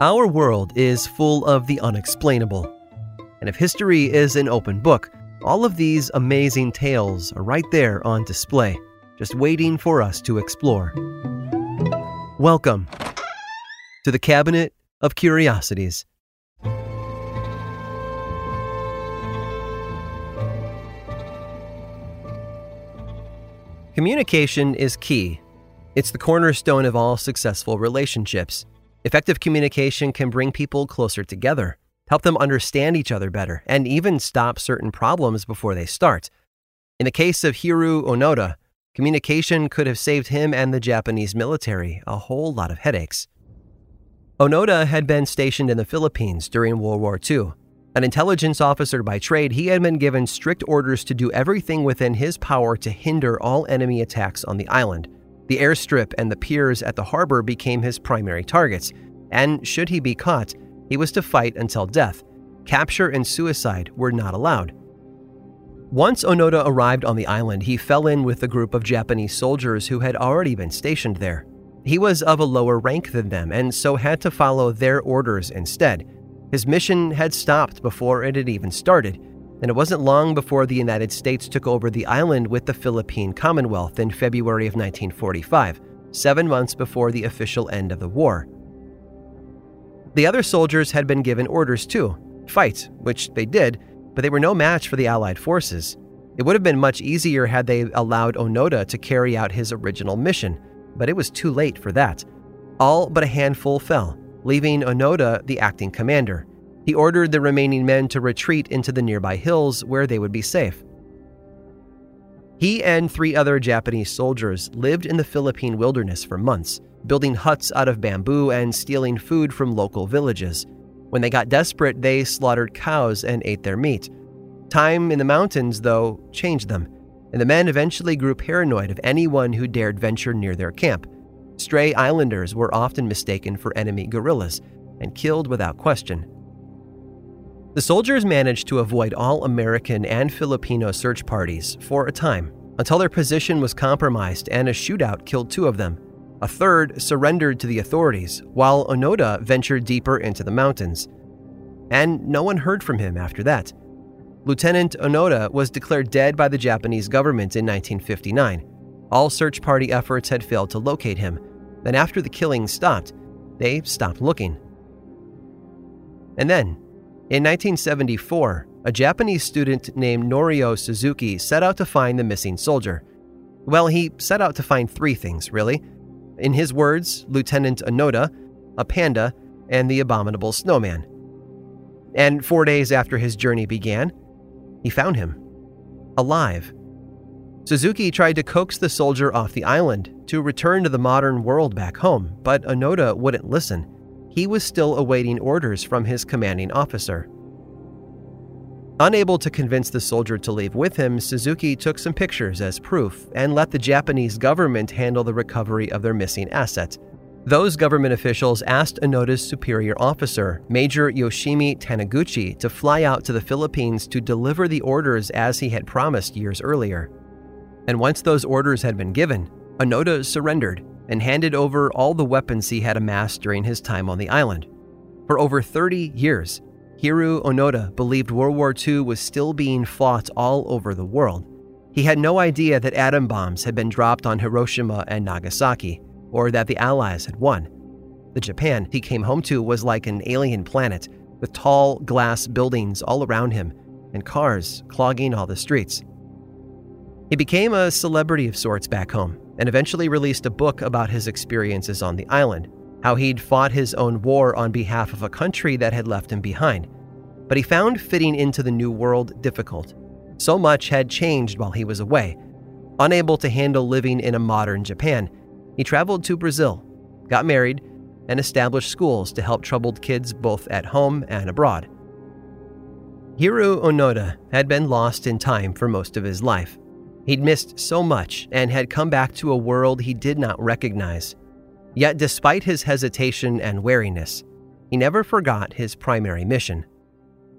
Our world is full of the unexplainable. And if history is an open book, all of these amazing tales are right there on display, just waiting for us to explore. Welcome to the Cabinet of Curiosities. Communication is key. It's the cornerstone of all successful relationships. Effective communication can bring people closer together, help them understand each other better, and even stop certain problems before they start. In the case of Hiroo Onoda, communication could have saved him and the Japanese military a whole lot of headaches. Onoda had been stationed in the Philippines during World War II an intelligence officer by trade, he had been given strict orders to do everything within his power to hinder all enemy attacks on the island. The airstrip and the piers at the harbor became his primary targets, and should he be caught, he was to fight until death. Capture and suicide were not allowed. Once Onoda arrived on the island, he fell in with a group of Japanese soldiers who had already been stationed there. He was of a lower rank than them and so had to follow their orders instead. His mission had stopped before it had even started, and it wasn't long before the United States took over the island with the Philippine Commonwealth in February of 1945, seven months before the official end of the war. The other soldiers had been given orders too fight, which they did, but they were no match for the Allied forces. It would have been much easier had they allowed Onoda to carry out his original mission, but it was too late for that. All but a handful fell, leaving Onoda the acting commander. He ordered the remaining men to retreat into the nearby hills where they would be safe. He and three other Japanese soldiers lived in the Philippine wilderness for months, building huts out of bamboo and stealing food from local villages. When they got desperate, they slaughtered cows and ate their meat. Time in the mountains, though, changed them, and the men eventually grew paranoid of anyone who dared venture near their camp. Stray islanders were often mistaken for enemy guerrillas and killed without question. The soldiers managed to avoid all American and Filipino search parties for a time until their position was compromised and a shootout killed two of them. A third surrendered to the authorities, while Onoda ventured deeper into the mountains. And no one heard from him after that. Lieutenant Onoda was declared dead by the Japanese government in 1959. All search party efforts had failed to locate him, then, after the killing stopped, they stopped looking. And then, in 1974, a Japanese student named Norio Suzuki set out to find the missing soldier. Well, he set out to find three things, really. In his words, Lieutenant Onoda, a panda, and the abominable snowman. And four days after his journey began, he found him. Alive Suzuki tried to coax the soldier off the island to return to the modern world back home, but Onoda wouldn't listen. He was still awaiting orders from his commanding officer. Unable to convince the soldier to leave with him, Suzuki took some pictures as proof and let the Japanese government handle the recovery of their missing asset. Those government officials asked Onoda's superior officer, Major Yoshimi Taniguchi, to fly out to the Philippines to deliver the orders as he had promised years earlier. And once those orders had been given, Onoda surrendered and handed over all the weapons he had amassed during his time on the island. For over 30 years, Hiroo Onoda believed World War II was still being fought all over the world. He had no idea that atom bombs had been dropped on Hiroshima and Nagasaki, or that the Allies had won. The Japan he came home to was like an alien planet, with tall glass buildings all around him and cars clogging all the streets. He became a celebrity of sorts back home and eventually released a book about his experiences on the island, how he'd fought his own war on behalf of a country that had left him behind. But he found fitting into the new world difficult. So much had changed while he was away. Unable to handle living in a modern Japan, he traveled to Brazil, got married, and established schools to help troubled kids both at home and abroad. Hiroo Onoda had been lost in time for most of his life. He'd missed so much and had come back to a world he did not recognize. Yet, despite his hesitation and wariness, he never forgot his primary mission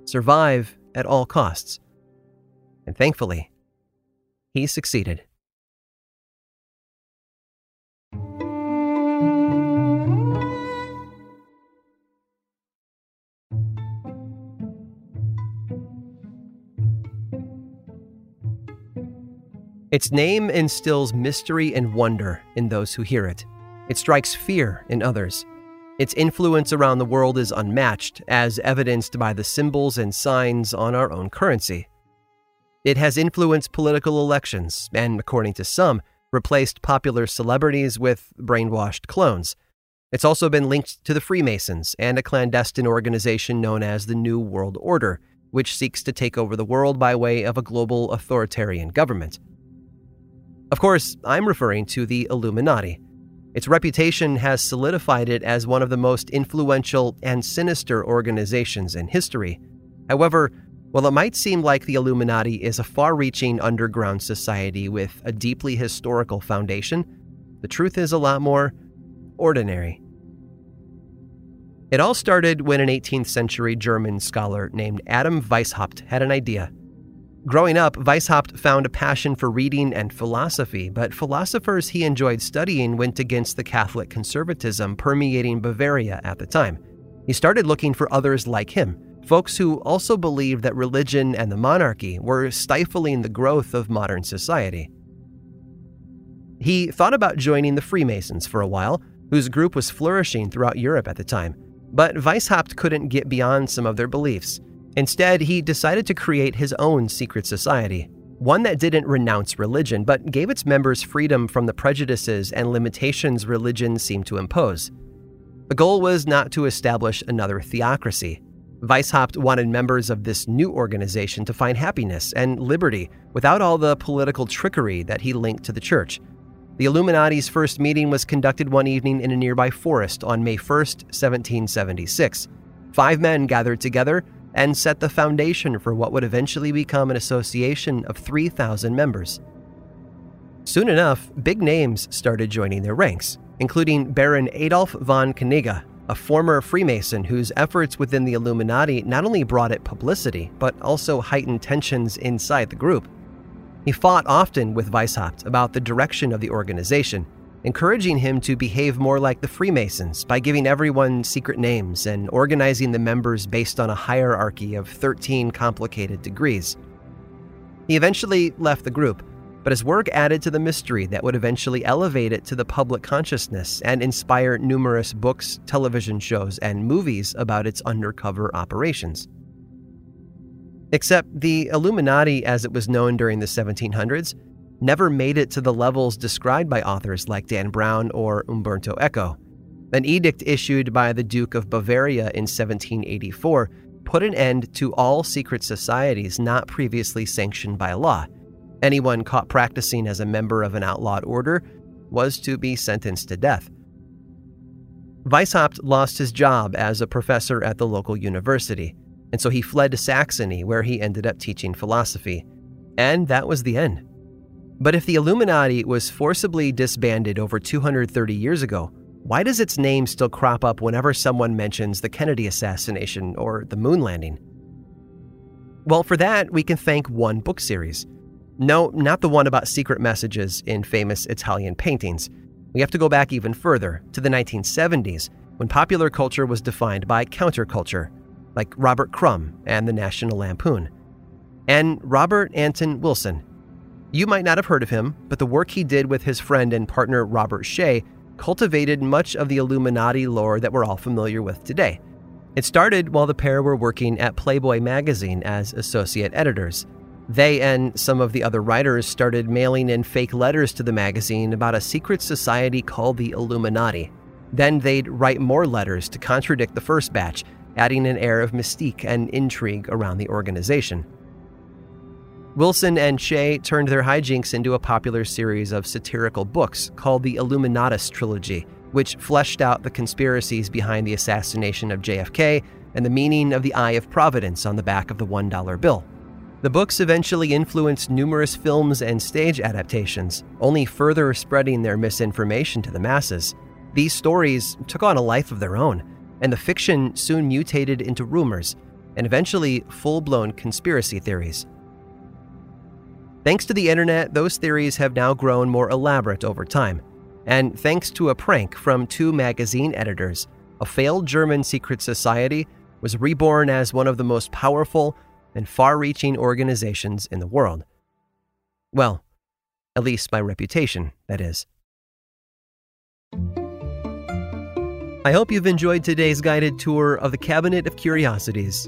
survive at all costs. And thankfully, he succeeded. Its name instills mystery and wonder in those who hear it. It strikes fear in others. Its influence around the world is unmatched, as evidenced by the symbols and signs on our own currency. It has influenced political elections and, according to some, replaced popular celebrities with brainwashed clones. It's also been linked to the Freemasons and a clandestine organization known as the New World Order, which seeks to take over the world by way of a global authoritarian government. Of course, I'm referring to the Illuminati. Its reputation has solidified it as one of the most influential and sinister organizations in history. However, while it might seem like the Illuminati is a far reaching underground society with a deeply historical foundation, the truth is a lot more ordinary. It all started when an 18th century German scholar named Adam Weishaupt had an idea. Growing up, Weishaupt found a passion for reading and philosophy, but philosophers he enjoyed studying went against the Catholic conservatism permeating Bavaria at the time. He started looking for others like him, folks who also believed that religion and the monarchy were stifling the growth of modern society. He thought about joining the Freemasons for a while, whose group was flourishing throughout Europe at the time, but Weishaupt couldn't get beyond some of their beliefs. Instead, he decided to create his own secret society, one that didn't renounce religion but gave its members freedom from the prejudices and limitations religion seemed to impose. The goal was not to establish another theocracy. Weishaupt wanted members of this new organization to find happiness and liberty without all the political trickery that he linked to the church. The Illuminati's first meeting was conducted one evening in a nearby forest on May 1, 1776. Five men gathered together and set the foundation for what would eventually become an association of 3,000 members. Soon enough, big names started joining their ranks, including Baron Adolf von Knigge, a former Freemason whose efforts within the Illuminati not only brought it publicity, but also heightened tensions inside the group. He fought often with Weishaupt about the direction of the organization encouraging him to behave more like the Freemasons by giving everyone secret names and organizing the members based on a hierarchy of 13 complicated degrees. He eventually left the group, but his work added to the mystery that would eventually elevate it to the public consciousness and inspire numerous books, television shows, and movies about its undercover operations. Except the Illuminati, as it was known during the 1700s, never made it to the levels described by authors like Dan Brown or Umberto Eco. An edict issued by the Duke of Bavaria in 1784 put an end to all secret societies not previously sanctioned by law. Anyone caught practicing as a member of an outlawed order was to be sentenced to death. Weishaupt lost his job as a professor at the local university, and so he fled to Saxony, where he ended up teaching philosophy. And that was the end. But if the Illuminati was forcibly disbanded over 230 years ago, why does its name still crop up whenever someone mentions the Kennedy assassination or the moon landing? Well, for that, we can thank one book series. No, not the one about secret messages in famous Italian paintings. We have to go back even further, to the 1970s, when popular culture was defined by counterculture, like Robert Crumb and the National Lampoon. And Robert Anton Wilson, you might not have heard of him, but the work he did with his friend and partner Robert Shea cultivated much of the Illuminati lore that we're all familiar with today. It started while the pair were working at Playboy magazine as associate editors. They and some of the other writers started mailing in fake letters to the magazine about a secret society called the Illuminati. Then they'd write more letters to contradict the first batch, adding an air of mystique and intrigue around the organization. Wilson and Shea turned their hijinks into a popular series of satirical books called the Illuminatus Trilogy, which fleshed out the conspiracies behind the assassination of JFK and the meaning of the Eye of Providence on the back of the $1 bill. The books eventually influenced numerous films and stage adaptations, only further spreading their misinformation to the masses. These stories took on a life of their own, and the fiction soon mutated into rumors and eventually full blown conspiracy theories. Thanks to the internet, those theories have now grown more elaborate over time. And thanks to a prank from two magazine editors, a failed German secret society was reborn as one of the most powerful and far reaching organizations in the world. Well, At least by reputation, that is. I hope you've enjoyed today's guided tour of the Cabinet of Curiosities.